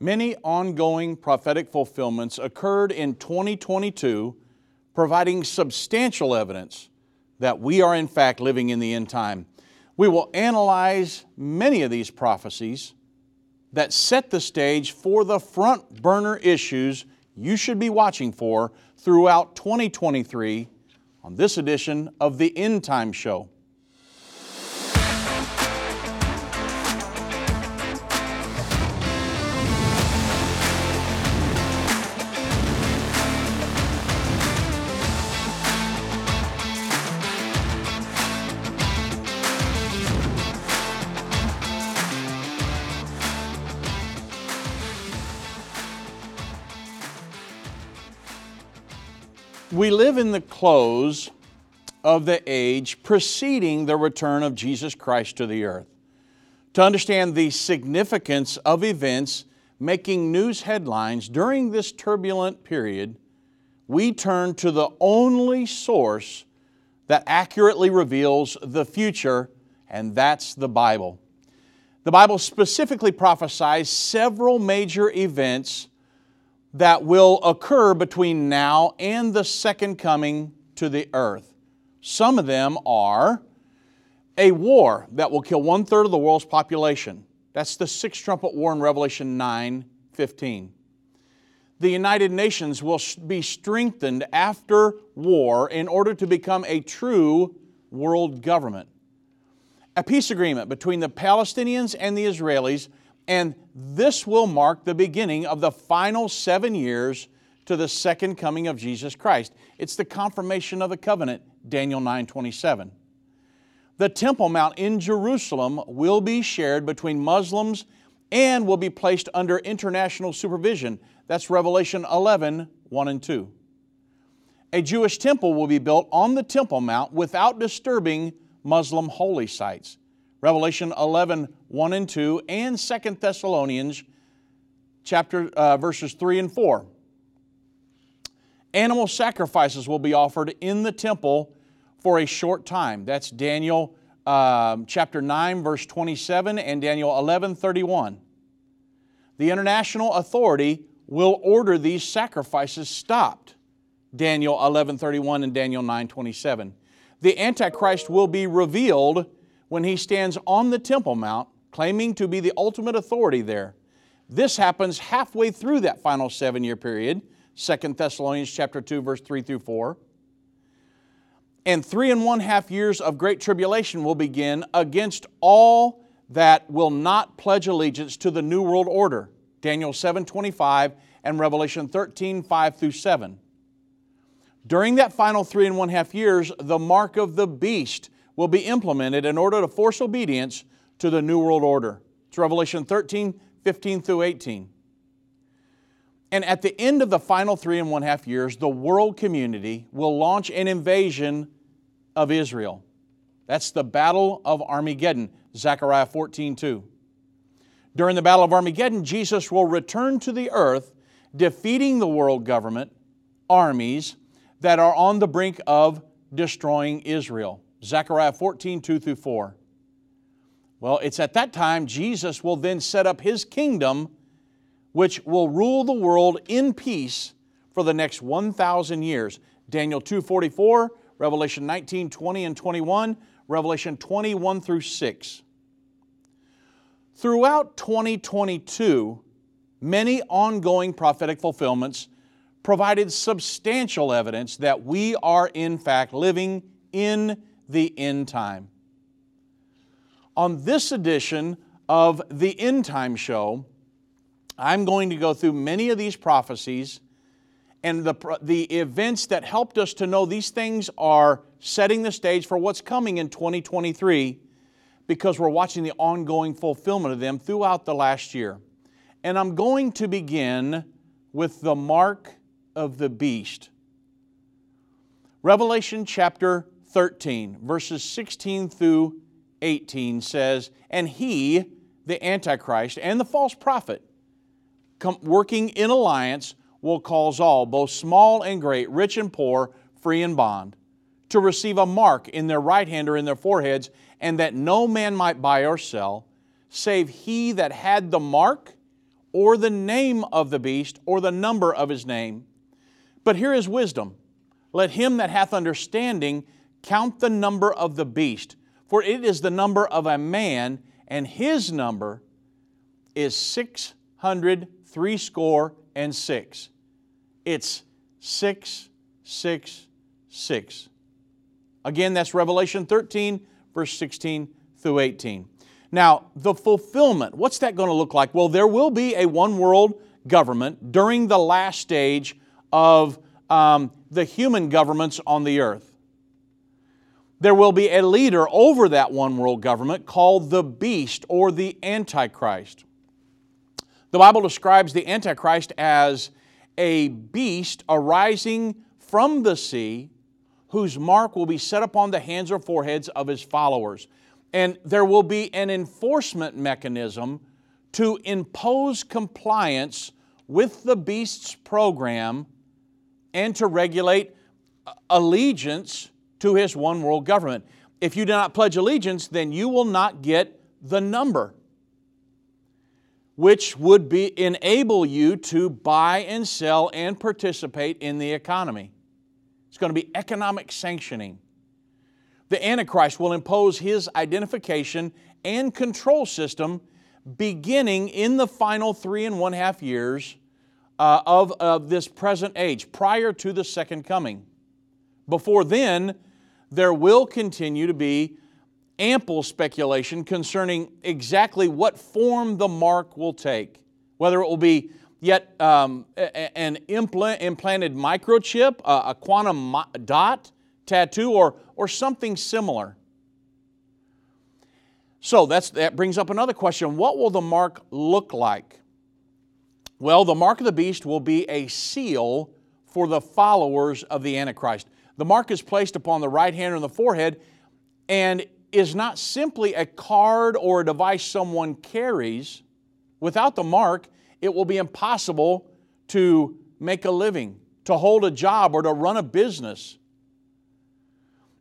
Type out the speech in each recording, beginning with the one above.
Many ongoing prophetic fulfillments occurred in 2022, providing substantial evidence that we are in fact living in the end time. We will analyze many of these prophecies that set the stage for the front burner issues you should be watching for throughout 2023 on this edition of the End Time Show. We live in the close of the age preceding the return of Jesus Christ to the earth. To understand the significance of events making news headlines during this turbulent period, we turn to the only source that accurately reveals the future, and that's the Bible. The Bible specifically prophesies several major events that will occur between now and the second coming to the earth. Some of them are a war that will kill one third of the world's population. That's the sixth trumpet war in Revelation 9 15. The United Nations will be strengthened after war in order to become a true world government. A peace agreement between the Palestinians and the Israelis and this will mark the beginning of the final seven years to the second coming of Jesus Christ. It's the confirmation of the covenant, Daniel 9 27. The Temple Mount in Jerusalem will be shared between Muslims and will be placed under international supervision. That's Revelation 11 1 and 2. A Jewish temple will be built on the Temple Mount without disturbing Muslim holy sites. Revelation 11, 1 and 2, and 2 Thessalonians chapter, uh, verses 3 and 4. Animal sacrifices will be offered in the temple for a short time. That's Daniel uh, chapter 9, verse 27, and Daniel 11, 31. The international authority will order these sacrifices stopped. Daniel 11, 31 and Daniel 9, 27. The Antichrist will be revealed when he stands on the Temple Mount, claiming to be the ultimate authority there. This happens halfway through that final seven year period, 2 Thessalonians chapter 2, verse 3 through 4. And three and one half years of great tribulation will begin against all that will not pledge allegiance to the New World Order. Daniel 7 25 and Revelation 13 5 through 7. During that final three and one half years, the mark of the beast will be implemented in order to force obedience to the New World Order. It's Revelation 13, 15 through 18. And at the end of the final three and one half years, the world community will launch an invasion of Israel. That's the Battle of Armageddon, Zechariah 14, 2. During the Battle of Armageddon, Jesus will return to the earth, defeating the world government, armies that are on the brink of destroying Israel. Zechariah 14, 2 through 4. Well, it's at that time Jesus will then set up his kingdom, which will rule the world in peace for the next 1,000 years. Daniel 2:44, Revelation 19, 20 and 21, Revelation 21 through 6. Throughout 2022, many ongoing prophetic fulfillments provided substantial evidence that we are in fact living in the end time. On this edition of the End Time Show, I'm going to go through many of these prophecies and the, the events that helped us to know these things are setting the stage for what's coming in 2023 because we're watching the ongoing fulfillment of them throughout the last year. And I'm going to begin with the mark of the beast. Revelation chapter 13, verses 16 through 18 says, And he, the Antichrist, and the false prophet, working in alliance, will cause all, both small and great, rich and poor, free and bond, to receive a mark in their right hand or in their foreheads, and that no man might buy or sell, save he that had the mark or the name of the beast, or the number of his name. But here is wisdom. Let him that hath understanding count the number of the beast, for it is the number of a man, and his number is six hundred threescore and six. It's six, six, six. Again, that's Revelation 13, verse 16 through 18. Now, the fulfillment, what's that going to look like? Well, there will be a one world government during the last stage of um, the human governments on the earth. There will be a leader over that one world government called the beast or the Antichrist. The Bible describes the Antichrist as a beast arising from the sea, whose mark will be set upon the hands or foreheads of his followers. And there will be an enforcement mechanism to impose compliance with the beast's program and to regulate allegiance to his one world government. If you do not pledge allegiance, then you will not get the number which would be, enable you to buy and sell and participate in the economy. It's going to be economic sanctioning. The Antichrist will impose his identification and control system beginning in the final three and one half years uh, of, of this present age, prior to the second coming. Before then, there will continue to be ample speculation concerning exactly what form the mark will take, whether it will be yet um, an implant, implanted microchip, a, a quantum dot tattoo, or, or something similar. So that brings up another question. What will the mark look like? Well, the mark of the beast will be a seal for the followers of the Antichrist. The mark is placed upon the right hand or the forehead, and is not simply a card or a device someone carries. Without the mark, it will be impossible to make a living, to hold a job, or to run a business.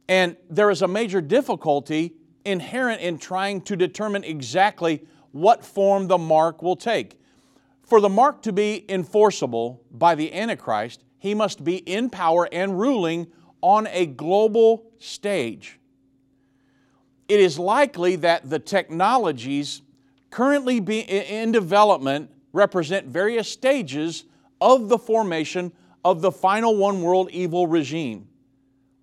And there is a major difficulty inherent in trying to determine exactly what form the mark will take. For the mark to be enforceable by the Antichrist, he must be in power and ruling on a global stage it is likely that the technologies currently in development represent various stages of the formation of the final one world evil regime.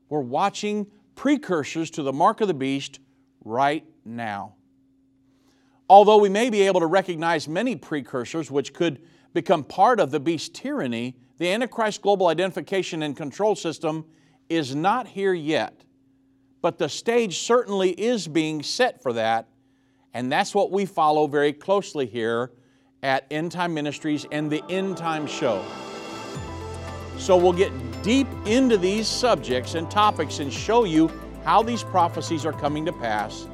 We're watching precursors to the mark of the beast right now. Although we may be able to recognize many precursors which could become part of the beast tyranny, the Antichrist global identification and control system is not here yet but the stage certainly is being set for that. And that's what we follow very closely here at End Time Ministries and the End Time Show. So we'll get deep into these subjects and topics and show you how these prophecies are coming to pass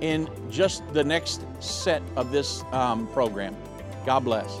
in just the next set of this um, program. God bless.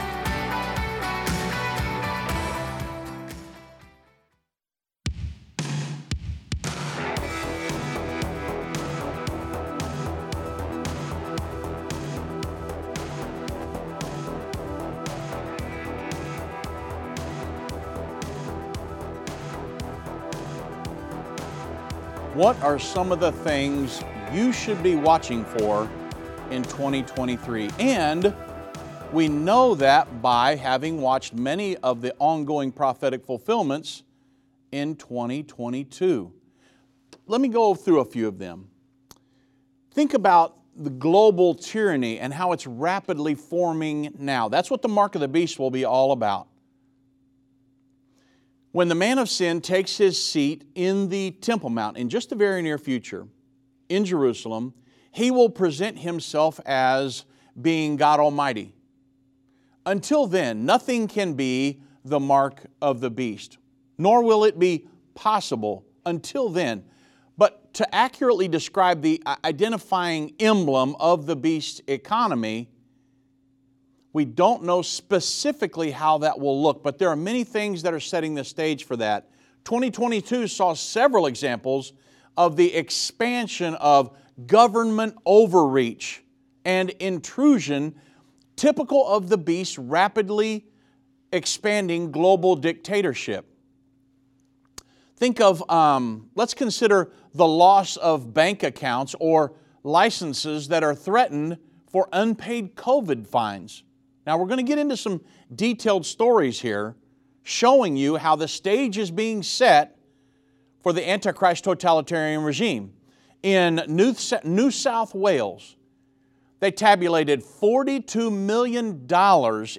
What are some of the things you should be watching for in 2023? And we know that by having watched many of the ongoing prophetic fulfillments in 2022. Let me go through a few of them. Think about the global tyranny and how it's rapidly forming now. That's what the mark of the beast will be all about. When the man of sin takes his seat in the Temple Mount in just the very near future in Jerusalem, he will present himself as being God Almighty. Until then, nothing can be the mark of the beast, nor will it be possible until then. But to accurately describe the uh, identifying emblem of the beast economy, we don't know specifically how that will look, but there are many things that are setting the stage for that. 2022 saw several examples of the expansion of government overreach and intrusion typical of the beast's rapidly expanding global dictatorship. Think of, um, let's consider the loss of bank accounts or licenses that are threatened for unpaid COVID fines. Now, we're going to get into some detailed stories here showing you how the stage is being set for the Antichrist totalitarian regime. In New South Wales, they tabulated $42 million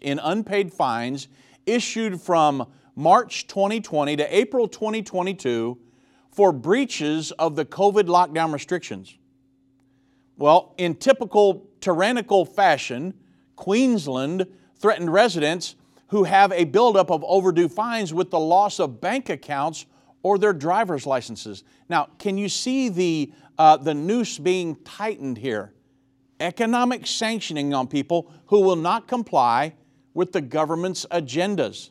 in unpaid fines issued from March 2020 to April 2022 for breaches of the COVID lockdown restrictions. Well, in typical tyrannical fashion, Queensland threatened residents who have a buildup of overdue fines with the loss of bank accounts or their driver's licenses. Now, can you see the, uh, the noose being tightened here? Economic sanctioning on people who will not comply with the government's agendas.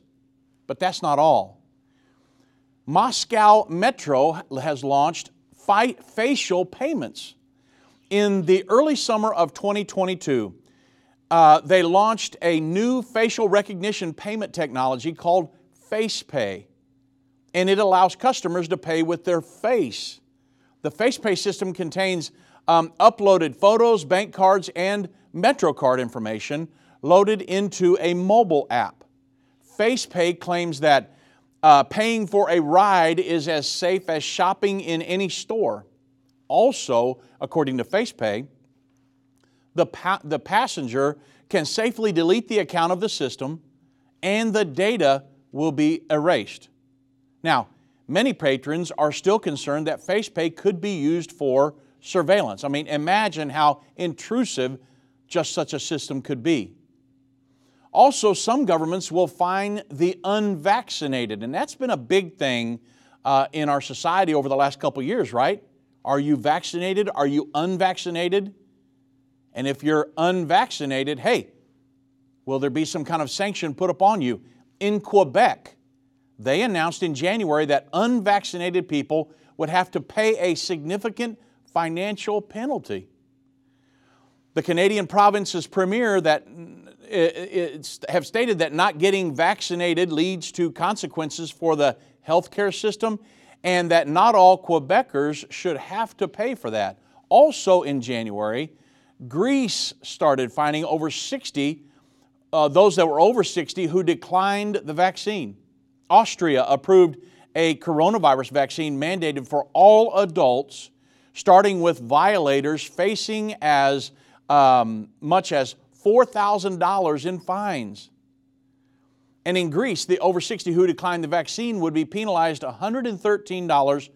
But that's not all. Moscow Metro has launched fight facial payments. In the early summer of 2022, uh, they launched a new facial recognition payment technology called FacePay, and it allows customers to pay with their face. The FacePay system contains um, uploaded photos, bank cards, and MetroCard information loaded into a mobile app. FacePay claims that uh, paying for a ride is as safe as shopping in any store. Also, according to FacePay, the, pa- the passenger can safely delete the account of the system and the data will be erased. Now, many patrons are still concerned that FacePay could be used for surveillance. I mean, imagine how intrusive just such a system could be. Also, some governments will fine the unvaccinated, and that's been a big thing uh, in our society over the last couple years, right? Are you vaccinated? Are you unvaccinated? And if you're unvaccinated, hey, will there be some kind of sanction put upon you? In Quebec, they announced in January that unvaccinated people would have to pay a significant financial penalty. The Canadian province's premier that eh, eh, eh, have stated that not getting vaccinated leads to consequences for the healthcare system and that not all Quebecers should have to pay for that. Also in January, Greece started finding over 60, uh, those that were over 60 who declined the vaccine. Austria approved a coronavirus vaccine mandated for all adults, starting with violators facing as um, much as $4,000 in fines. And in Greece, the over 60 who declined the vaccine would be penalized $113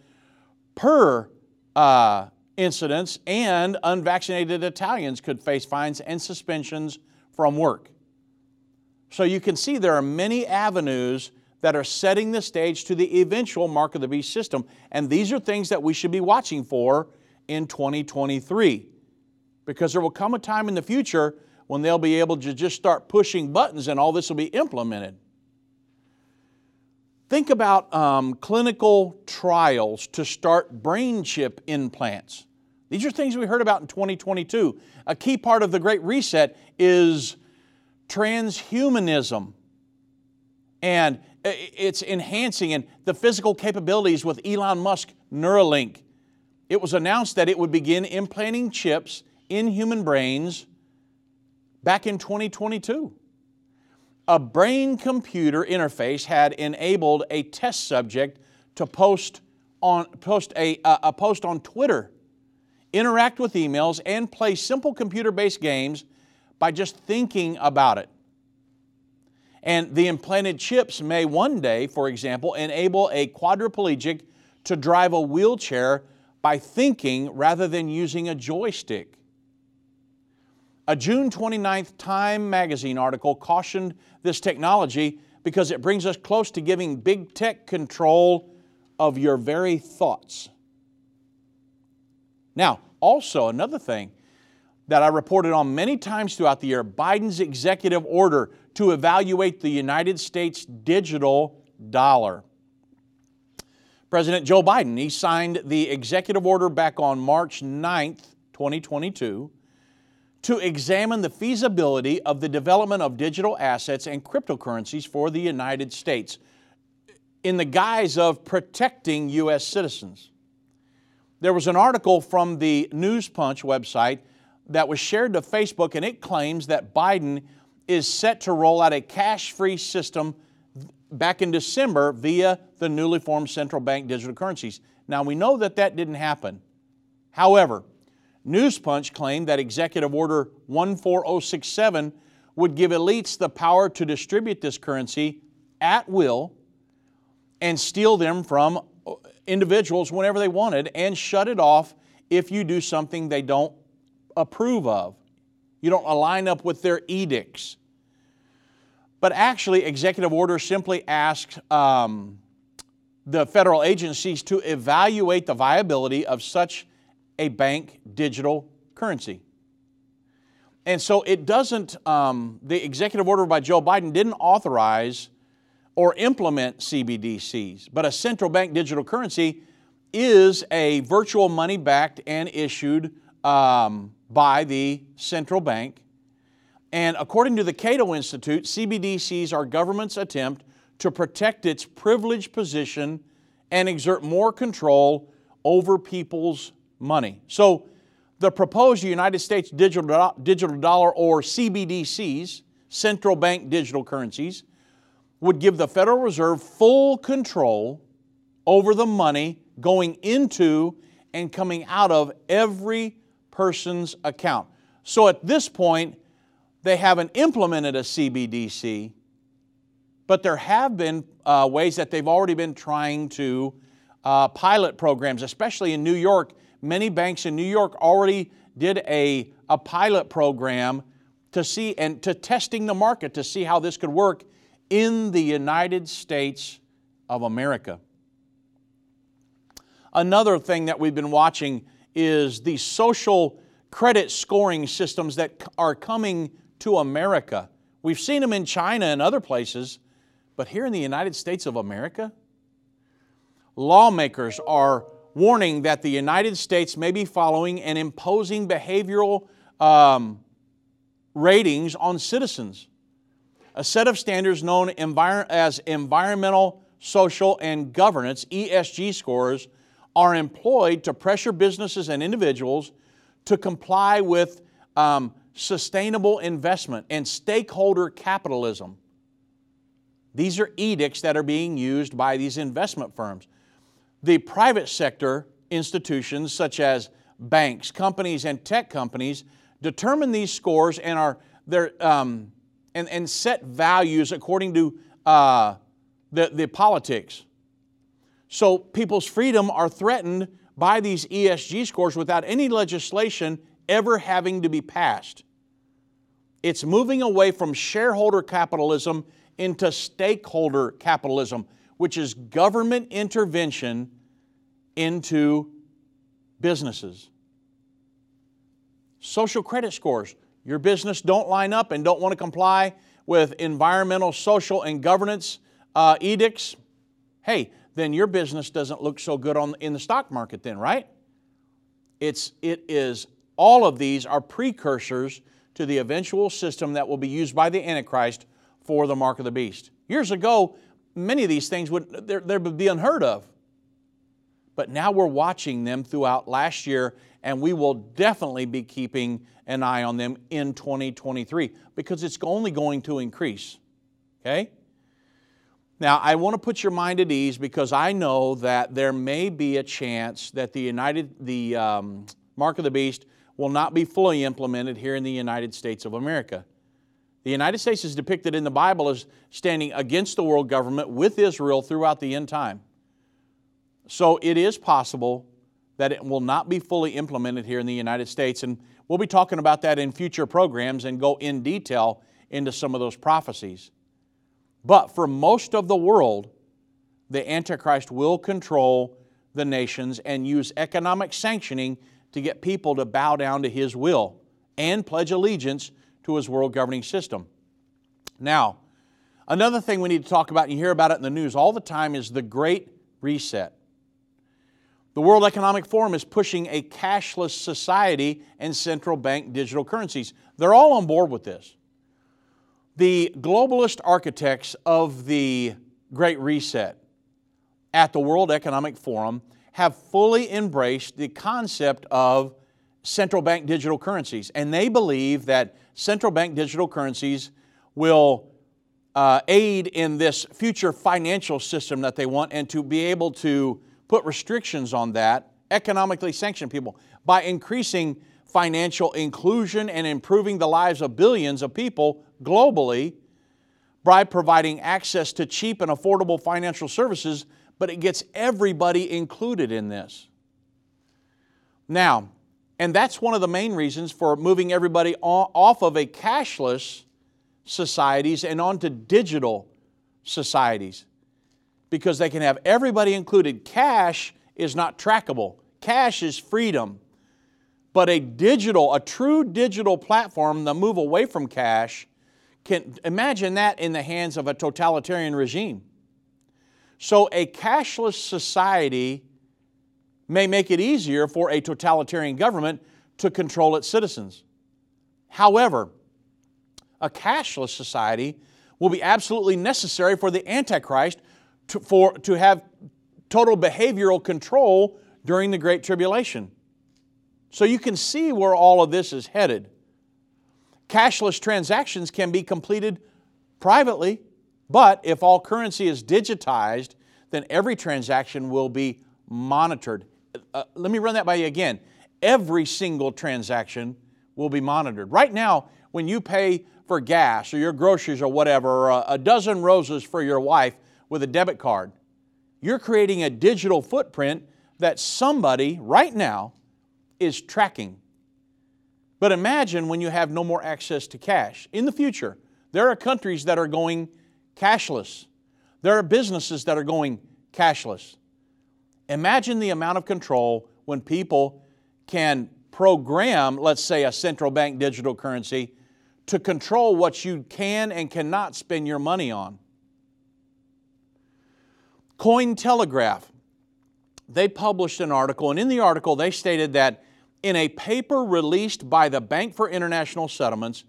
per uh, incidence, and unvaccinated Italians could face fines and suspensions from work. So you can see there are many avenues that are setting the stage to the eventual mark of the beast system. And these are things that we should be watching for in 2023. Because there will come a time in the future when they'll be able to just start pushing buttons and all this will be implemented. Think about um, clinical trials to start brain chip implants. These are things we heard about in 2022. A key part of the Great Reset is transhumanism. And it's enhancing and the physical capabilities with Elon Musk Neuralink. It was announced that it would begin implanting chips in human brains back in 2022. A brain computer interface had enabled a test subject to post, on, post a, a post on Twitter, interact with emails, and play simple computer based games by just thinking about it. And the implanted chips may one day, for example, enable a quadriplegic to drive a wheelchair by thinking rather than using a joystick. A June 29th Time magazine article cautioned this technology because it brings us close to giving big tech control of your very thoughts. Now, also, another thing that I reported on many times throughout the year Biden's executive order to evaluate the United States digital dollar. President Joe Biden, he signed the executive order back on March 9th, 2022 to examine the feasibility of the development of digital assets and cryptocurrencies for the United States in the guise of protecting U.S. citizens. There was an article from the News Punch website that was shared to Facebook, and it claims that Biden is set to roll out a cash free system back in December via the newly formed central bank digital currencies. Now, we know that that didn't happen. However, Newspunch claimed that Executive Order 14067 would give elites the power to distribute this currency at will and steal them from individuals whenever they wanted and shut it off if you do something they don't approve of. You don't align up with their edicts. But actually, executive order simply asks um, the federal agencies to evaluate the viability of such a bank digital currency. And so it doesn't, um, the executive order by Joe Biden didn't authorize or implement CBDCs, but a central bank digital currency is a virtual money backed and issued um, by the central bank. And according to the Cato Institute, CBDCs are government's attempt to protect its privileged position and exert more control over people's money. So, the proposed United States digital, digital dollar or CBDCs, central bank digital currencies, would give the Federal Reserve full control over the money going into and coming out of every person's account. So at this point, they haven't implemented a CBDC, but there have been uh, ways that they've already been trying to uh, pilot programs, especially in New York many banks in New York already did a, a pilot program to see and to testing the market to see how this could work in the United States of America. Another thing that we've been watching is the social credit scoring systems that are coming to America. We've seen them in China and other places, but here in the United States of America, lawmakers are warning that the United States may be following and imposing behavioral um, ratings on citizens. A set of standards known envir- as environmental, social, and governance ESG scores are employed to pressure businesses and individuals to comply with um, sustainable investment and stakeholder capitalism. These are edicts that are being used by these investment firms. The private sector institutions, such as banks, companies, and tech companies, determine these scores and are um, and, and set values according to uh, the, the politics. So people's freedom are threatened by these ESG scores without any legislation ever having to be passed. It's moving away from shareholder capitalism into stakeholder capitalism, which is government intervention into businesses. Social credit scores. Your business don't line up and don't want to comply with environmental, social, and governance uh, edicts. Hey, then your business doesn't look so good on, in the stock market, then, right? It's, it is, all of these are precursors to the eventual system that will be used by the Antichrist for the mark of the beast. Years ago, many of these things would, they would be unheard of. But now we're watching them throughout last year, and we will definitely be keeping an eye on them in 2023 because it's only going to increase. Okay? Now, I want to put your mind at ease because I know that there may be a chance that the United, the um, mark of the beast will not be fully implemented here in the United States of America. The United States is depicted in the Bible as standing against the world government with Israel throughout the end time. So it is possible that it will not be fully implemented here in the United States. And we'll be talking about that in future programs and go in detail into some of those prophecies. But for most of the world, the Antichrist will control the nations and use economic sanctioning to get people to bow down to his will and pledge allegiance to his world governing system. Now, another thing we need to talk about, and you hear about it in the news all the time, is the Great Reset. The World Economic Forum is pushing a cashless society and central bank digital currencies. They're all on board with this. The globalist architects of the Great Reset at the World Economic Forum have fully embraced the concept of central bank digital currencies, and they believe that central bank digital currencies will uh, aid in this future financial system that they want and to be able to put restrictions on that, economically sanction people by increasing financial inclusion and improving the lives of billions of people globally by providing access to cheap and affordable financial services, but it gets everybody included in this. Now, and that's one of the main reasons for moving everybody off of a cashless societies and onto digital societies because they can have everybody included. Cash is not trackable, cash is freedom. But a digital, a true digital platform, the move away from cash, can imagine that in the hands of a totalitarian regime. So, a cashless society may make it easier for a totalitarian government to control its citizens. However, a cashless society will be absolutely necessary for the Antichrist to, for, to have total behavioral control during the Great Tribulation. So you can see where all of this is headed. Cashless transactions can be completed privately, but if all currency is digitized, then every transaction will be monitored. Uh, let me run that by you again. Every single transaction will be monitored. Right now, when you pay for gas or your groceries or whatever, or a, a dozen roses for your wife, with a debit card. You're creating a digital footprint that somebody right now is tracking. But imagine when you have no more access to cash. In the future, there are countries that are going cashless. There are businesses that are going cashless. Imagine the amount of control when people can program, let's say, a central bank digital currency to control what you can and cannot spend your money on. Cointelegraph, they published an article, and in the article they stated that in a paper released by the Bank for International Settlements,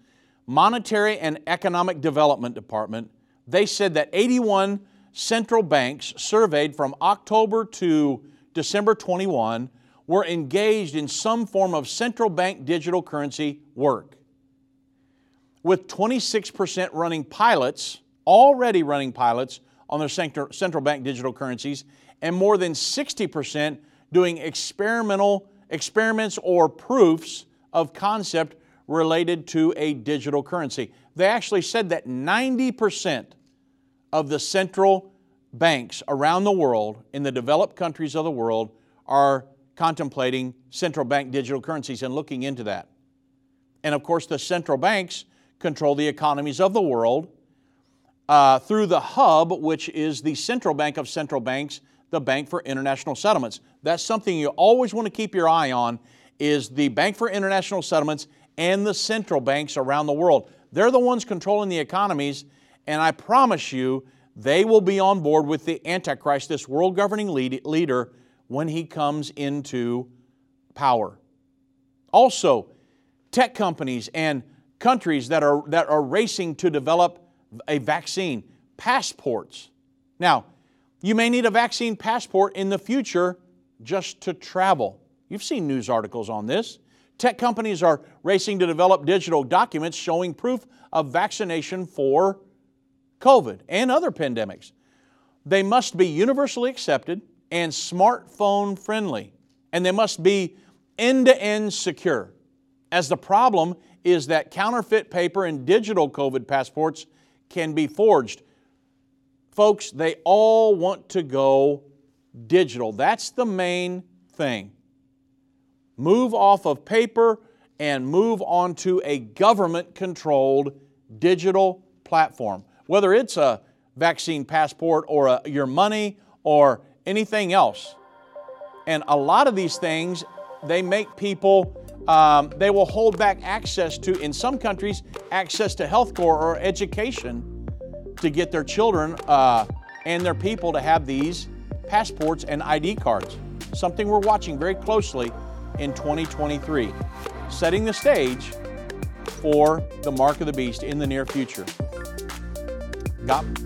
Monetary and Economic Development Department, they said that 81 central banks surveyed from October to December 21 were engaged in some form of central bank digital currency work. With 26% running pilots already running pilots on their central bank digital currencies, and more than 60% doing experimental experiments or proofs of concept related to a digital currency. They actually said that 90% of the central banks around the world, in the developed countries of the world, are contemplating central bank digital currencies and looking into that. And of course, the central banks control the economies of the world uh, through the hub, which is the central bank of central banks, the Bank for International Settlements. That's something you always want to keep your eye on is the Bank for International Settlements and the central banks around the world. They're the ones controlling the economies, and I promise you, they will be on board with the Antichrist, this world governing lead, leader, when he comes into power. Also, tech companies and countries that are, that are racing to develop a vaccine, passports. Now, you may need a vaccine passport in the future just to travel. You've seen news articles on this. Tech companies are racing to develop digital documents showing proof of vaccination for COVID and other pandemics. They must be universally accepted and smartphone friendly, and they must be end to end secure. As the problem is that counterfeit paper and digital COVID passports can be forged. Folks, they all want to go digital. That's the main thing. Move off of paper and move onto a government controlled digital platform. Whether it's a vaccine passport or a, your money or anything else. And a lot of these things, they make people, um, they will hold back access to, in some countries, access to health care or education to get their children uh, and their people to have these passports and ID cards. Something we're watching very closely in 2023, setting the stage for the mark of the beast in the near future. God.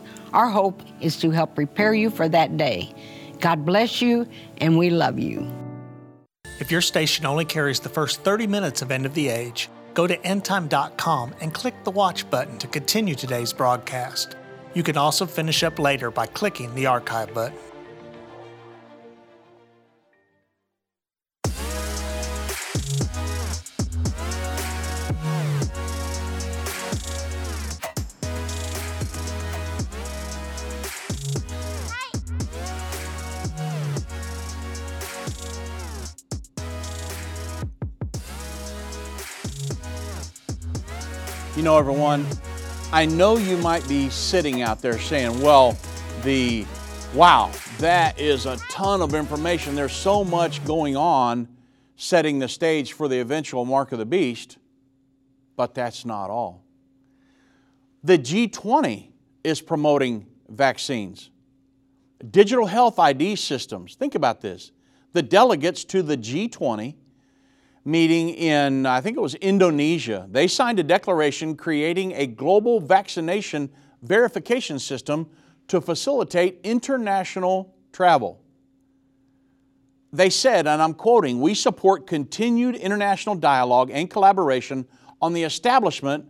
Our hope is to help prepare you for that day. God bless you, and we love you. If your station only carries the first 30 minutes of End of the Age, go to endtime.com and click the watch button to continue today's broadcast. You can also finish up later by clicking the archive button. You know, everyone, I know you might be sitting out there saying, well, the wow, that is a ton of information. There's so much going on setting the stage for the eventual mark of the beast, but that's not all. The G20 is promoting vaccines, digital health ID systems. Think about this. The delegates to the G20 meeting in, I think it was Indonesia, they signed a declaration creating a global vaccination verification system to facilitate international travel. They said, and I'm quoting, we support continued international dialogue and collaboration on the establishment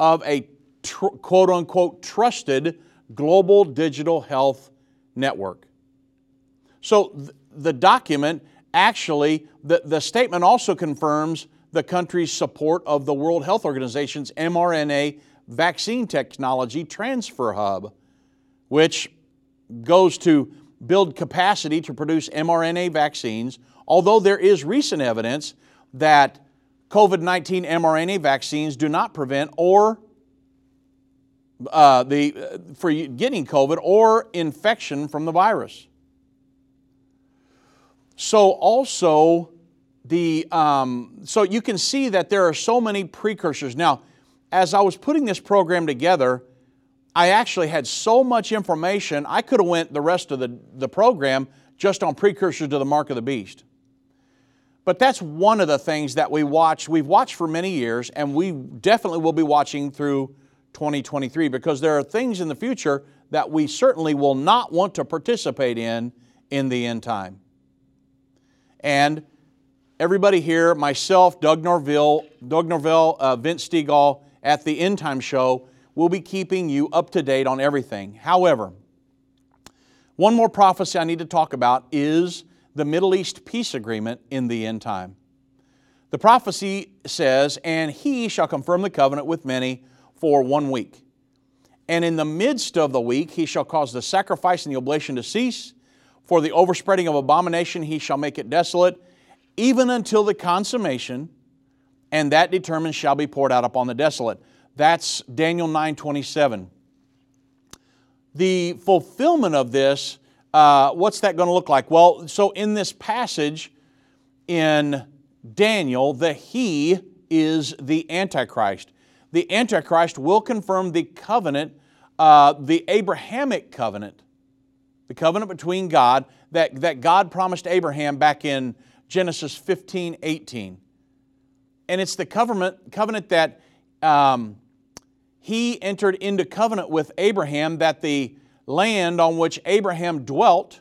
of a tr- quote unquote trusted global digital health network. So th- the document actually, the, the statement also confirms the country's support of the World Health Organization's mRNA vaccine technology transfer hub, which goes to build capacity to produce mRNA vaccines, although there is recent evidence that COVID 19 mRNA vaccines do not prevent or uh, the, uh, for getting COVID or infection from the virus. So, also, the, um, so you can see that there are so many precursors. Now, as I was putting this program together, I actually had so much information, I could have went the rest of the, the program just on precursors to the mark of the beast. But that's one of the things that we watch. We've watched for many years, and we definitely will be watching through 2023 because there are things in the future that we certainly will not want to participate in in the end time. And everybody here, myself, Doug Norville, Doug Norville, uh, Vince Stegall at the End Time Show, will be keeping you up to date on everything. However, one more prophecy I need to talk about is the Middle East peace agreement in the end time. The prophecy says, And he shall confirm the covenant with many for one week. And in the midst of the week he shall cause the sacrifice and the oblation to cease. For the overspreading of abomination he shall make it desolate, even until the consummation, and that determined shall be poured out upon the desolate. That's Daniel 9:27. The fulfillment of this uh, what's that going to look like? Well, so in this passage in Daniel, the He is the Antichrist. The Antichrist will confirm the covenant, uh, the Abrahamic covenant, the covenant between God that, that God promised Abraham back in Genesis 15 18. And it's the covenant, covenant that um, he entered into covenant with Abraham that the land on which Abraham dwelt,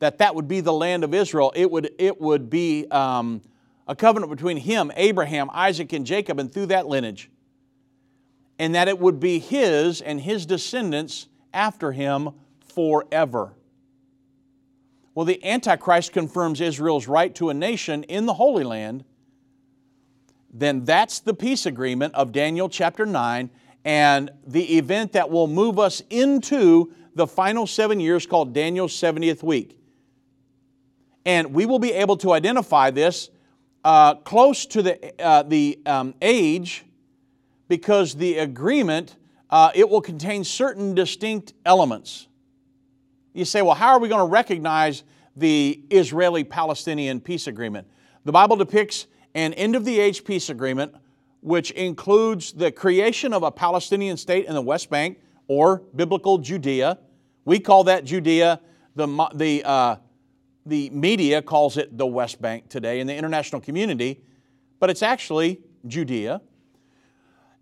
that that would be the land of Israel. It would, it would be um, a covenant between him, Abraham, Isaac, and Jacob, and through that lineage. And that it would be his and his descendants after him forever. Well, the Antichrist confirms Israel's right to a nation in the Holy Land. Then that's the peace agreement of Daniel chapter 9 and the event that will move us into the final seven years called Daniel's 70th week. And we will be able to identify this uh, close to the, uh, the um, age because the agreement, uh, it will contain certain distinct elements. You say, well, how are we going to recognize the Israeli Palestinian peace agreement? The Bible depicts an end of the age peace agreement which includes the creation of a Palestinian state in the West Bank or biblical Judea. We call that Judea. The, the, uh, the media calls it the West Bank today in the international community, but it's actually Judea.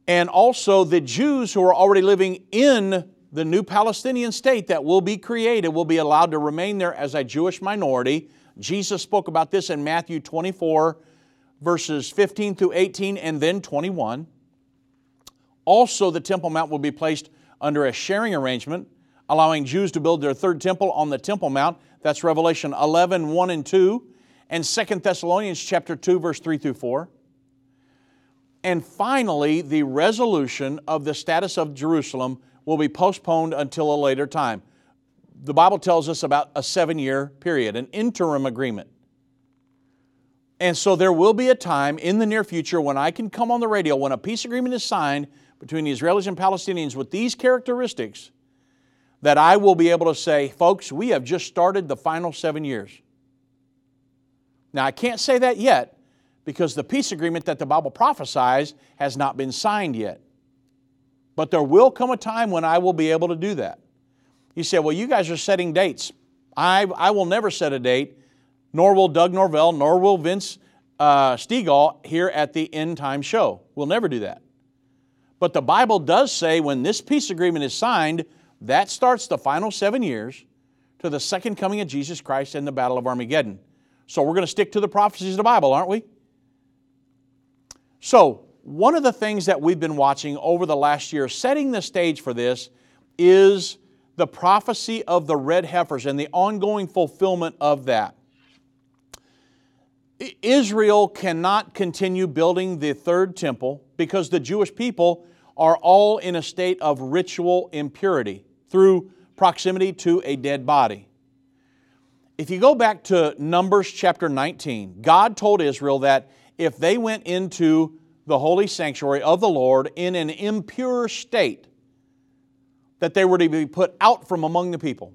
And also the Jews who are already living in the new Palestinian state that will be created will be allowed to remain there as a Jewish minority. Jesus spoke about this in Matthew 24 verses 15 through 18 and then 21. Also, the Temple Mount will be placed under a sharing arrangement, allowing Jews to build their third temple on the Temple Mount. That's Revelation 11, 1 and 2, and 2 Thessalonians chapter 2, verse 3 through 4. And finally, the resolution of the status of Jerusalem will be postponed until a later time. The Bible tells us about a seven year period, an interim agreement. And so there will be a time in the near future when I can come on the radio when a peace agreement is signed between the Israelis and Palestinians with these characteristics that I will be able to say, folks, we have just started the final seven years. Now, I can't say that yet because the peace agreement that the Bible prophesies has not been signed yet. But there will come a time when I will be able to do that. You say, well, you guys are setting dates. I, I will never set a date nor will Doug Norvell, nor will Vince uh, Stegall here at the End Time Show. We'll never do that. But the Bible does say when this peace agreement is signed, That starts the final seven years to the second coming of Jesus Christ and the Battle of Armageddon. So we're going to stick to the prophecies of the Bible, aren't we? So, one of the things that we've been watching over the last year, setting the stage for this, is the prophecy of the red heifers and the ongoing fulfillment of that. Israel cannot continue building the third temple because the Jewish people are all in a state of ritual impurity through proximity to a dead body. If you go back to Numbers chapter 19, God told Israel that if they went into the holy sanctuary of the Lord in an impure state, that they were to be put out from among the people.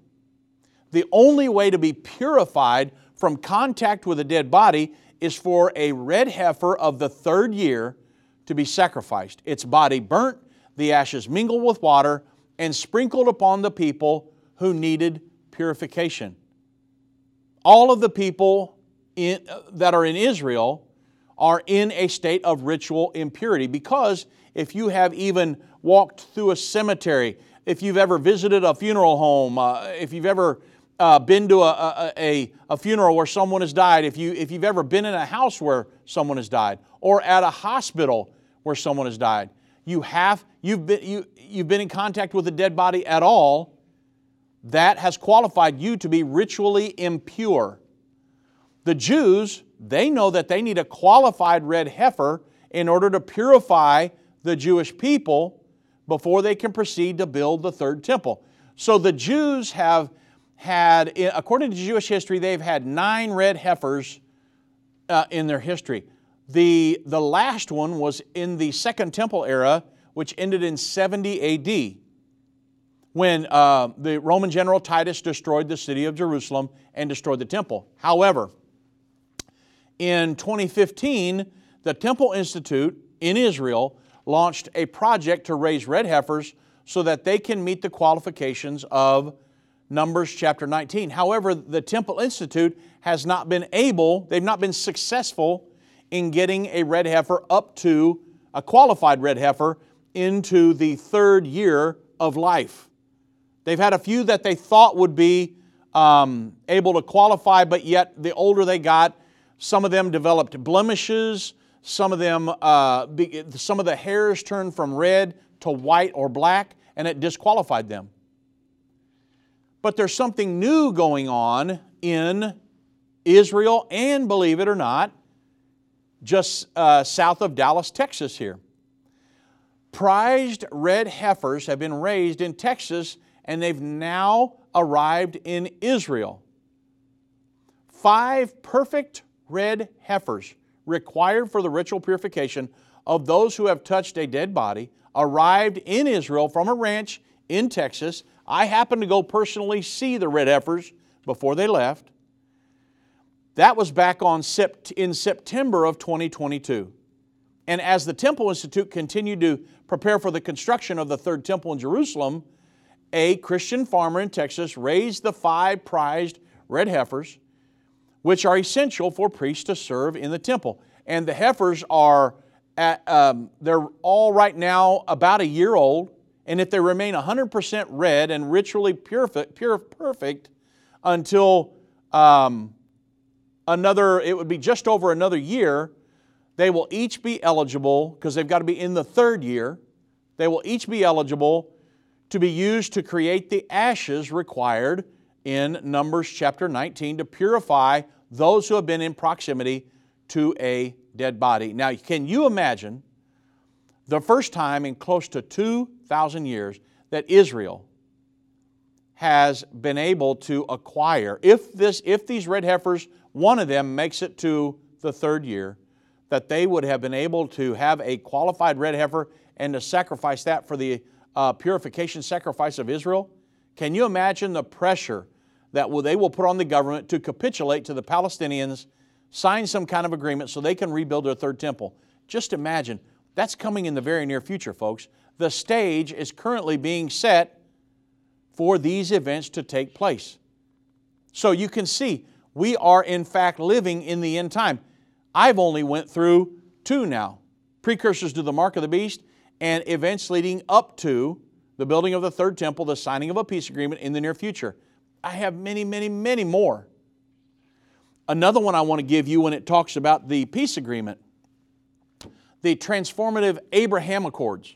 The only way to be purified from contact with a dead body is for a red heifer of the third year to be sacrificed. Its body burnt, the ashes mingled with water, and sprinkled upon the people who needed purification. All of the people in, that are in Israel are in a state of ritual impurity because if you have even walked through a cemetery, if you've ever visited a funeral home, uh, if you've ever uh, been to a, a, a, funeral where someone has died, if, you, if you've ever been in a house where someone has died, or at a hospital where someone has died, you have, you've, been, you, you've been in contact with a dead body at all, that has qualified you to be ritually impure. The Jews, they know that they need a qualified red heifer in order to purify the Jewish people before they can proceed to build the third temple. So the Jews have had, according to Jewish history, they've had nine red heifers uh, in their history. The, the last one was in the Second Temple era, which ended in 70 AD, when uh, the Roman general Titus destroyed the city of Jerusalem and destroyed the temple. However, in 2015, the Temple Institute in Israel launched a project to raise red heifers so that they can meet the qualifications of Numbers chapter 19. However, the Temple Institute has not been able, they've not been successful in getting a red heifer up to a qualified red heifer into the third year of life. They've had a few that they thought would be um, able to qualify, but yet the older they got, some of them developed blemishes. Some of them, uh, some of the hairs turned from red to white or black, and it disqualified them. But there's something new going on in Israel, and believe it or not, just uh, south of Dallas, Texas, here. Prized red heifers have been raised in Texas, and they've now arrived in Israel. Five perfect red heifers required for the ritual purification of those who have touched a dead body arrived in Israel from a ranch in Texas I happened to go personally see the red heifers before they left. That was back on sept- in September of 2022. And as the Temple Institute continued to prepare for the construction of the third temple in Jerusalem, a Christian farmer in Texas raised the five prized red heifers, which are essential for priests to serve in the temple. And the heifers are, at, um, they're all right now about a year old and if they remain 100% red and ritually perfect, pure, perfect until um, another, it would be just over another year, they will each be eligible, because they've got to be in the third year, they will each be eligible to be used to create the ashes required in Numbers chapter 19 to purify those who have been in proximity to a dead body. Now, can you imagine the first time in close to 2,000 years that Israel has been able to acquire, if, this, if these red heifers, one of them makes it to the third year, that they would have been able to have a qualified red heifer and to sacrifice that for the uh, purification sacrifice of Israel. Can you imagine the pressure that they will put on the government to capitulate to the Palestinians, sign some kind of agreement so they can rebuild their third temple? Just imagine that's coming in the very near future, folks. The stage is currently being set for these events to take place. So you can see we are in fact living in the end time. I've only went through two now, precursors to the mark of the beast and events leading up to the building of the third temple, the signing of a peace agreement in the near future. I have many, many, many more. Another one I want to give you when it talks about the peace agreement the transformative Abraham Accords.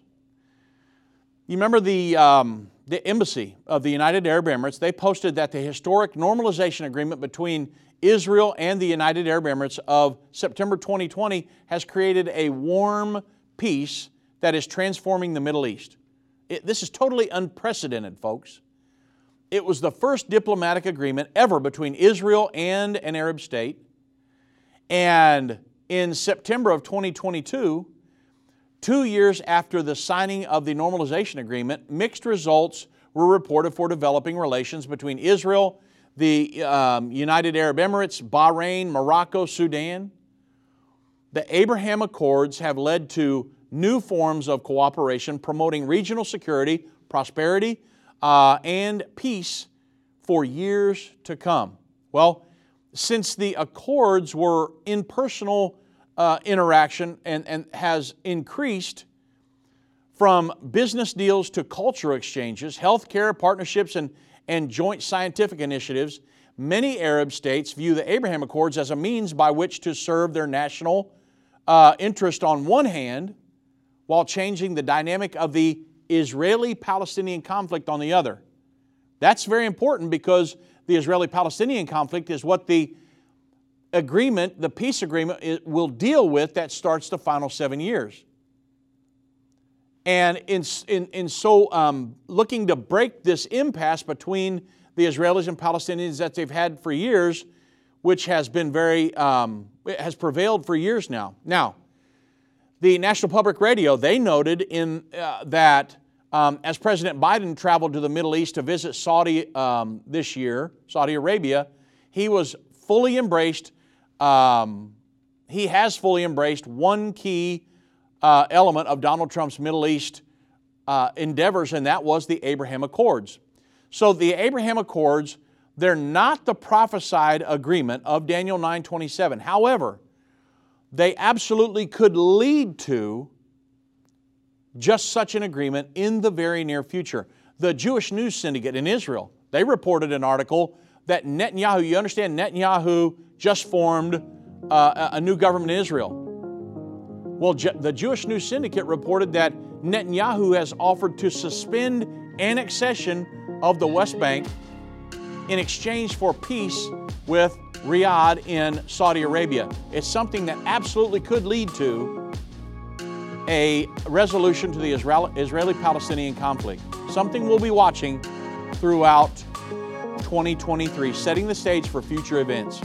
You remember the, um, the embassy of the United Arab Emirates? They posted that the historic normalization agreement between Israel and the United Arab Emirates of September 2020 has created a warm peace that is transforming the Middle East. It, this is totally unprecedented, folks. It was the first diplomatic agreement ever between Israel and an Arab state. And in September of 2022, two years after the signing of the normalization agreement, mixed results were reported for developing relations between Israel, the um, United Arab Emirates, Bahrain, Morocco, Sudan. The Abraham Accords have led to new forms of cooperation promoting regional security, prosperity, uh, and peace for years to come. Well, since the Accords were impersonal uh, interaction and, and has increased from business deals to cultural exchanges, healthcare partnerships, and, and joint scientific initiatives, many Arab states view the Abraham Accords as a means by which to serve their national uh, interest on one hand while changing the dynamic of the Israeli Palestinian conflict on the other. That's very important because the Israeli Palestinian conflict is what the agreement, the peace agreement, will deal with that starts the final seven years. And in, in, in so um, looking to break this impasse between the Israelis and Palestinians that they've had for years, which has been very, um, has prevailed for years now. Now, the National Public Radio, they noted in uh, that um, as President Biden traveled to the Middle East to visit Saudi um, this year, Saudi Arabia, he was fully embraced, um, he has fully embraced one key uh, element of Donald Trump's Middle East uh, endeavors, and that was the Abraham Accords. So the Abraham Accords, they're not the prophesied agreement of Daniel 9:27. However, they absolutely could lead to just such an agreement in the very near future. The Jewish News Syndicate in Israel, they reported an article that Netanyahu, you understand, Netanyahu just formed uh, a new government in Israel. Well, the Jewish News Syndicate reported that Netanyahu has offered to suspend annexation of the West Bank in exchange for peace with Riyadh in Saudi Arabia. It's something that absolutely could lead to a resolution to the Israeli Palestinian conflict. Something we'll be watching throughout 2023, setting the stage for future events.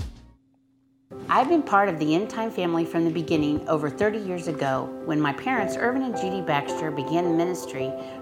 I've been part of the End Time family from the beginning over 30 years ago when my parents, Irvin and Judy Baxter, began ministry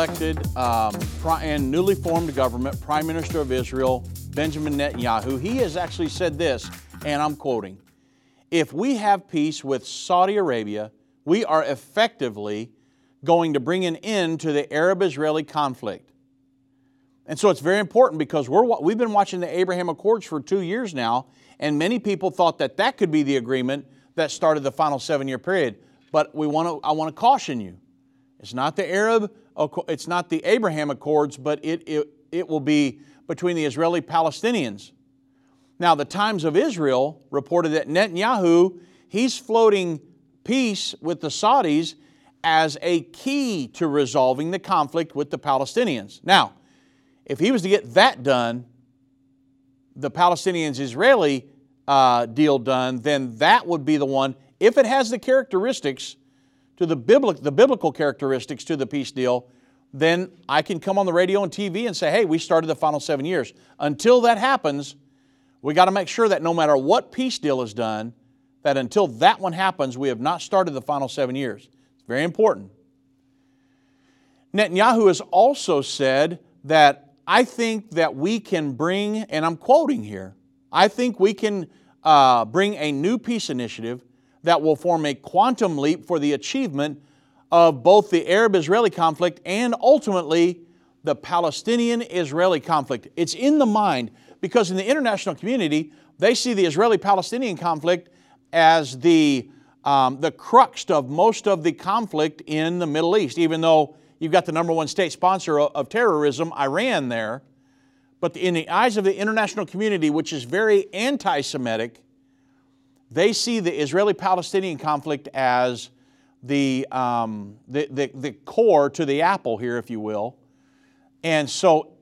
Elected um, and newly formed government, Prime Minister of Israel, Benjamin Netanyahu, he has actually said this, and I'm quoting If we have peace with Saudi Arabia, we are effectively going to bring an end to the Arab Israeli conflict. And so it's very important because we're, we've been watching the Abraham Accords for two years now, and many people thought that that could be the agreement that started the final seven year period. But we want to, I want to caution you. It's not the Arab it's not the Abraham Accords, but it, it, it will be between the Israeli Palestinians. Now, the Times of Israel reported that Netanyahu, he's floating peace with the Saudis as a key to resolving the conflict with the Palestinians. Now, if he was to get that done, the Palestinians Israeli uh, deal done, then that would be the one, if it has the characteristics to the, biblical, the biblical characteristics to the peace deal, then I can come on the radio and TV and say, hey, we started the final seven years. Until that happens, we got to make sure that no matter what peace deal is done, that until that one happens, we have not started the final seven years. It's very important. Netanyahu has also said that I think that we can bring, and I'm quoting here, I think we can uh, bring a new peace initiative that will form a quantum leap for the achievement of both the Arab Israeli conflict and ultimately the Palestinian Israeli conflict. It's in the mind because in the international community, they see the Israeli Palestinian conflict as the, um, the crux of most of the conflict in the Middle East, even though you've got the number one state sponsor of, terrorism, Iran, there. But in the eyes of the international community, which is very anti Semitic, they see the Israeli Palestinian conflict as the, um, the, the, the, core to the apple here, if you will. And so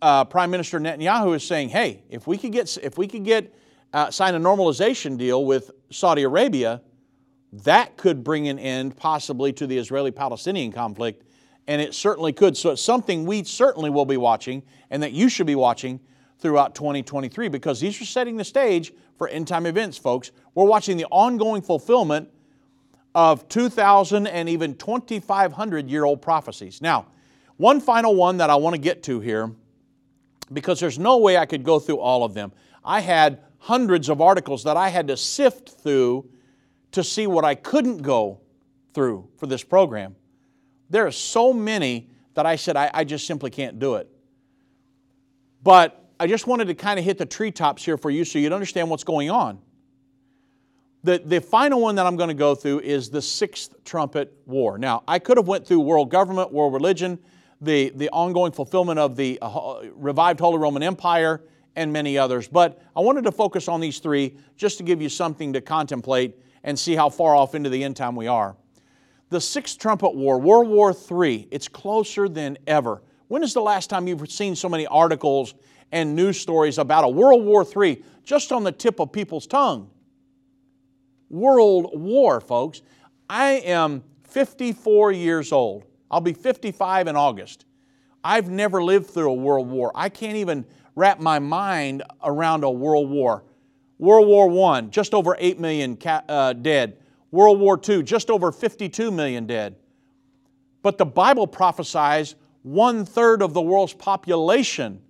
uh, Prime Minister Netanyahu is saying, hey, if we could get, if we could get uh, sign a normalization deal with Saudi Arabia, that could bring an end possibly to the Israeli Palestinian conflict. And it certainly could. So it's something we certainly will be watching and that you should be watching throughout 2023 because these are setting the stage for end time events, folks. We're watching the ongoing fulfillment of 2,000 and even 2,500 year old prophecies. Now, one final one that I want to get to here, because there's no way I could go through all of them. I had hundreds of articles that I had to sift through to see what I couldn't go through for this program. There are so many that I said I, I just simply can't do it. But I just wanted to kind of hit the treetops here for you so you'd understand what's going on. The, the final one that I'm going to go through is the Sixth Trumpet War. Now, I could have went through world government, world religion, the, the ongoing fulfillment of the uh, revived Holy Roman Empire, and many others. But I wanted to focus on these three just to give you something to contemplate and see how far off into the end time we are. The Sixth Trumpet War, World War III, it's closer than ever. When is the last time you've seen so many articles and news stories about a World War III just on the tip of people's tongue? World War, folks. I am 54 years old. I'll be 55 in August. I've never lived through a world war. I can't even wrap my mind around a world war. World War I, just over 8 million uh, dead. World War II, just over 52 million dead. But the Bible prophesies one third of the world's population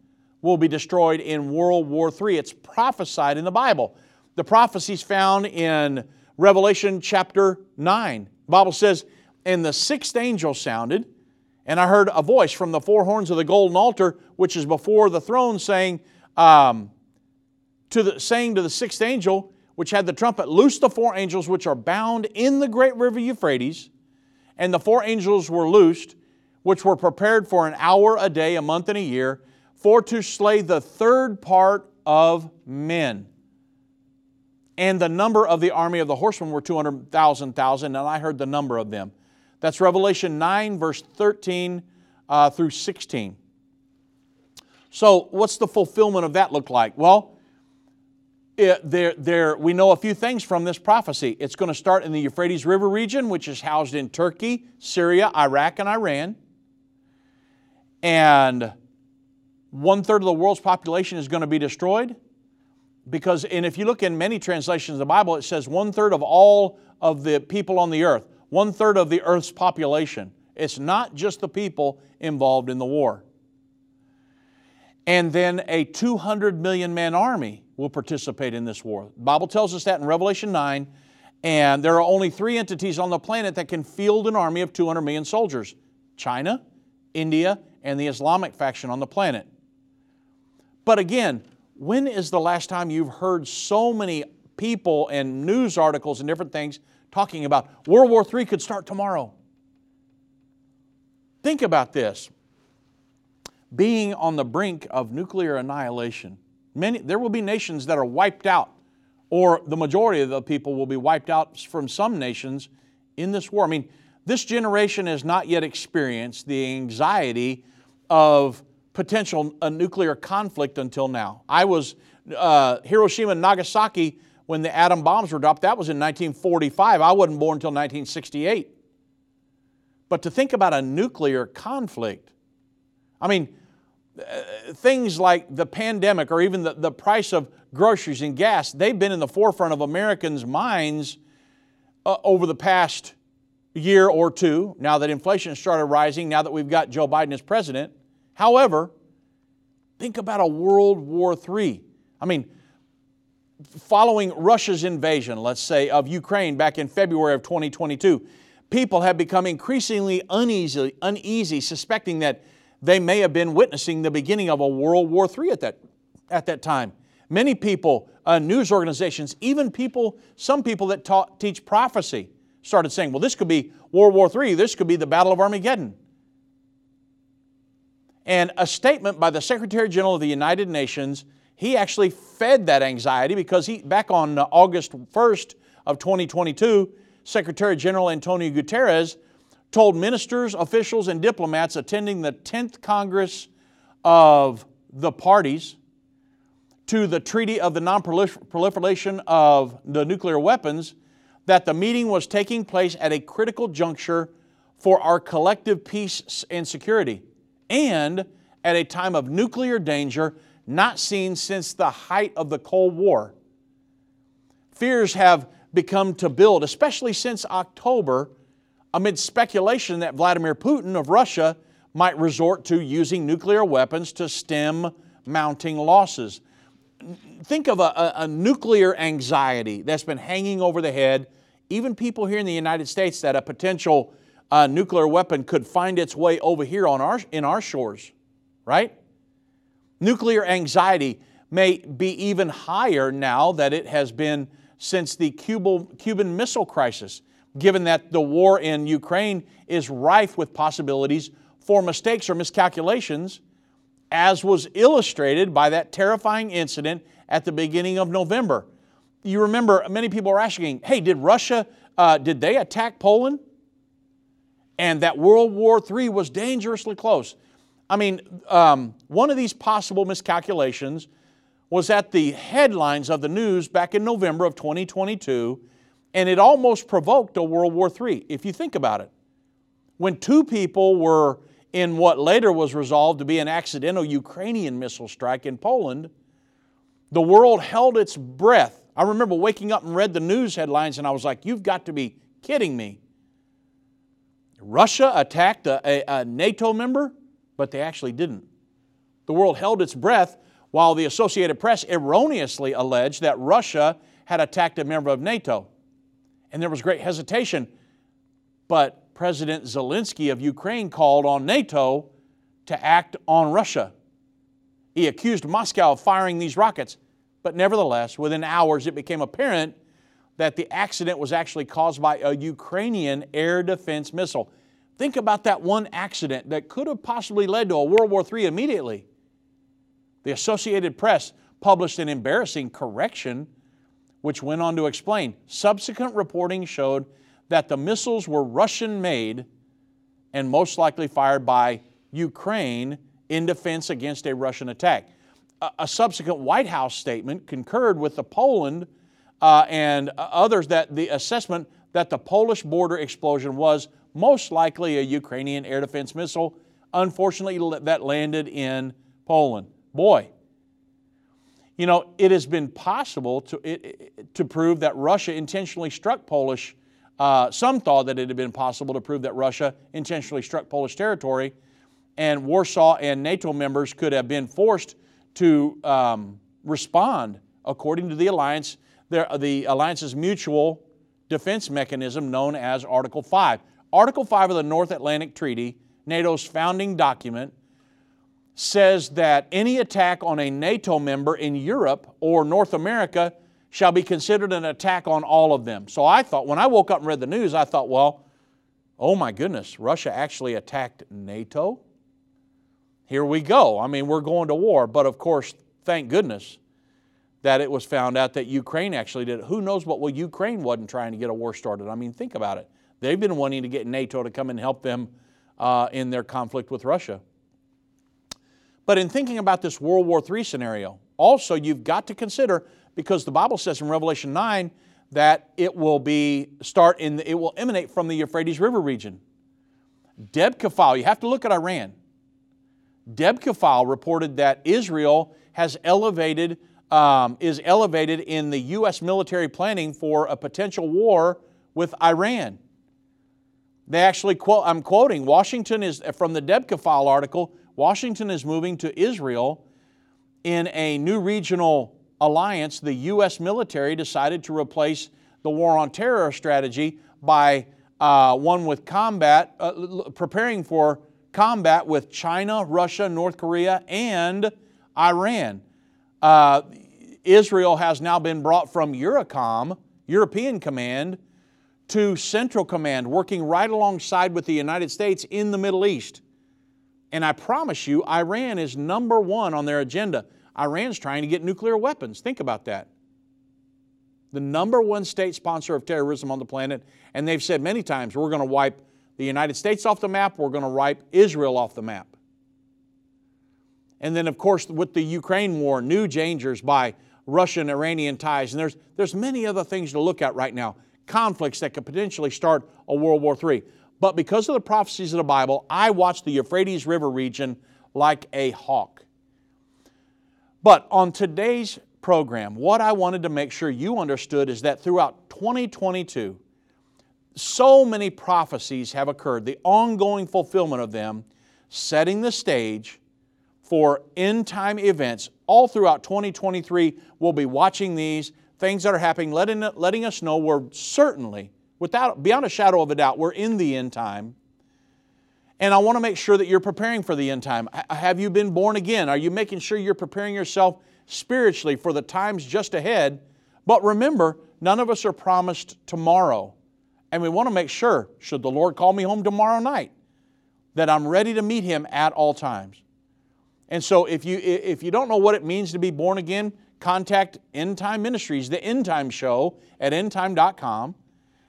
will be destroyed in World War III. It's prophesied in the Bible. The prophecies found in Revelation chapter 9. The Bible says, And the sixth angel sounded, and I heard a voice from the four horns of the golden altar, which is before the throne, saying, um, to the, saying to the sixth angel, which had the trumpet, Loose the four angels which are bound in the great river Euphrates. And the four angels were loosed, which were prepared for an hour a day, a month, and a year, for to slay the third part of men. And the number of the army of the horsemen were 200,000, thousand, and I heard the number of them. That's Revelation 9, verse 13 uh, through 16. So, what's the fulfillment of that look like? Well, it, there, there, we know a few things from this prophecy. It's going to start in the Euphrates River region, which is housed in Turkey, Syria, Iraq, and Iran. And one third of the world's population is going to be destroyed. Because, and if you look in many translations of the Bible, it says one third of all of the people on the earth one third of the earth's population. It's not just the people involved in the war. And then a 200 million man army will participate in this war. The Bible tells us that in Revelation 9, and there are only three entities on the planet that can field an army of 200 million soldiers China, India, and the Islamic faction on the planet. But again, when is the last time you've heard so many people and news articles and different things talking about World War III could start tomorrow. Think about this being on the brink of nuclear annihilation. Many, there will be nations that are wiped out, or the majority of the people will be wiped out from some nations in this war. I mean, this generation has not yet experienced the anxiety of potential a nuclear conflict until now. I was uh, Hiroshima and Nagasaki when the atom bombs were dropped. That was in 1945. I wasn't born until 1968. But to think about a nuclear conflict, I mean, uh, things like the pandemic or even the, the price of groceries and gas, they've been in the forefront of Americans' minds uh, over the past year or two, now that inflation started rising, now that we've got Joe Biden as president. However, think about a World War III. I mean, following Russia's invasion, let's say, of Ukraine back in February of 2022, people have become increasingly uneasy, uneasy suspecting that they may have been witnessing the beginning of a World War III at that, at that time. Many people, uh, news organizations, even people, some people that taught, teach prophecy, started saying, well, this could be World War III, this could be the Battle of Armageddon. And a statement by the Secretary General of the United Nations, he actually fed that anxiety because he, back on August 1st of 2022, Secretary General Antonio Guterres told ministers, officials, and diplomats attending the 10th Congress of the parties to the Treaty of the Non-Proliferation of the Nuclear Weapons that the meeting was taking place at a critical juncture for our collective peace and security, and at a time of nuclear danger not seen since the height of the Cold War. Fears have become to build, especially since October, amid speculation that Vladimir Putin of Russia might resort to using nuclear weapons to stem mounting losses. Think of a, a, a, nuclear anxiety that's been hanging over the head, even people here in the United States, that a potential uh, nuclear weapon could find its way over here on our, in our shores, right? Nuclear anxiety may be even higher now that it has been since the Cuban Missile Crisis given that the war in Ukraine is rife with possibilities for mistakes or miscalculations, as was illustrated by that terrifying incident at the beginning of November. You remember many people are asking, hey, did Russia, uh, did they attack Poland? And that World War III was dangerously close. I mean, um, one of these possible miscalculations was at the headlines of the news back in November of 2022 and it almost provoked a World War III, if you think about it. When two people were in what later was resolved to be an accidental Ukrainian missile strike in Poland, the world held its breath. I remember waking up and read the news headlines, and I was like, You've got to be kidding me. Russia attacked a, a, a NATO member, but they actually didn't. The world held its breath while the Associated Press erroneously alleged that Russia had attacked a member of NATO and there was great hesitation. But President Zelensky of Ukraine called on NATO to act on Russia. He accused Moscow of firing these rockets, but nevertheless, within hours, it became apparent that the accident was actually caused by a Ukrainian air defense missile. Think about that one accident that could have possibly led to a World War III immediately. The Associated Press published an embarrassing correction which went on to explain subsequent reporting showed that the missiles were Russian made and most likely fired by Ukraine in defense against a Russian attack. A, a subsequent White House statement concurred with the Poland uh, and others that the assessment that the Polish border explosion was most likely a Ukrainian air defense missile, unfortunately, that landed in Poland. Boy, you know, it has been possible to, it, to prove that Russia intentionally struck Polish. Uh, some thought that it had been possible to prove that Russia intentionally struck Polish territory, and Warsaw and NATO members could have been forced to um, respond according to the alliance, the alliance's mutual defense mechanism known as Article 5. Article 5 of the North Atlantic Treaty, NATO's founding document, says that any attack on a NATO member in Europe or North America shall be considered an attack on all of them. So I thought, when I woke up and read the news, I thought, well, oh my goodness, Russia actually attacked NATO? Here we go. I mean, we're going to war. But of course, thank goodness that it was found out that Ukraine actually did it. Who knows what? Well, Ukraine wasn't trying to get a war started. I mean, think about it. They've been wanting to get NATO to come and help them uh, in their conflict with Russia. But in thinking about this World War III scenario, also you've got to consider because the Bible says in Revelation 9 that it will be start in the, it will emanate from the Euphrates River region. DEBKAfile, you have to look at Iran. DEBKAfile reported that Israel has elevated um, is elevated in the U.S. military planning for a potential war with Iran. They actually quote, I'm quoting, Washington is, from the DEBKAfile article, Washington is moving to Israel in a new regional alliance. The U.S. military decided to replace the war on terror strategy by uh, one with combat, uh, preparing for combat with China, Russia, North Korea, and Iran. Uh, Israel has now been brought from Eurocom, European Command, to Central Command, working right alongside with the United States in the Middle East. And I promise you, Iran is number one on their agenda. Iran's trying to get nuclear weapons. Think about that. The number one state sponsor of terrorism on the planet, and they've said many times, we're going to wipe the United States off the map, we're going to wipe Israel off the map. And then, of course, with the Ukraine war, new dangers by Russian Iranian ties. And there's, there's many other things to look at right now, conflicts that could potentially start a World War III. But because of the prophecies of the Bible, I watch the Euphrates River region like a hawk. But on today's program, what I wanted to make sure you understood is that throughout 2022, so many prophecies have occurred, the ongoing fulfillment of them, setting the stage for end time events. All throughout 2023, we'll be watching these things that are happening, letting, letting us know we're certainly, without beyond a shadow of a doubt, we're in the end time. And I want to make sure that you're preparing for the end time. Have you been born again? Are you making sure you're preparing yourself spiritually for the times just ahead? But remember, none of us are promised tomorrow. And we want to make sure, should the Lord call me home tomorrow night, that I'm ready to meet Him at all times. And so if you, if you don't know what it means to be born again, contact End Time Ministries, the End Time Show at endtime.com,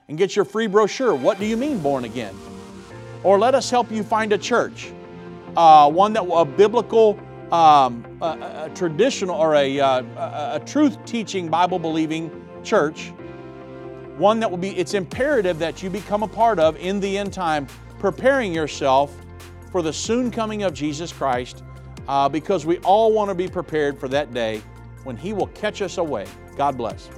and get your free brochure. What do you mean born again? Or let us help you find a church, uh, one that a biblical, um, a, a, traditional, or a, uh, a, a truth teaching, Bible believing church. One that will be, it's imperative that you become a part of in the end time, preparing yourself for the soon coming of Jesus Christ uh, because we all want to be prepared for that day when He will catch us away. God bless.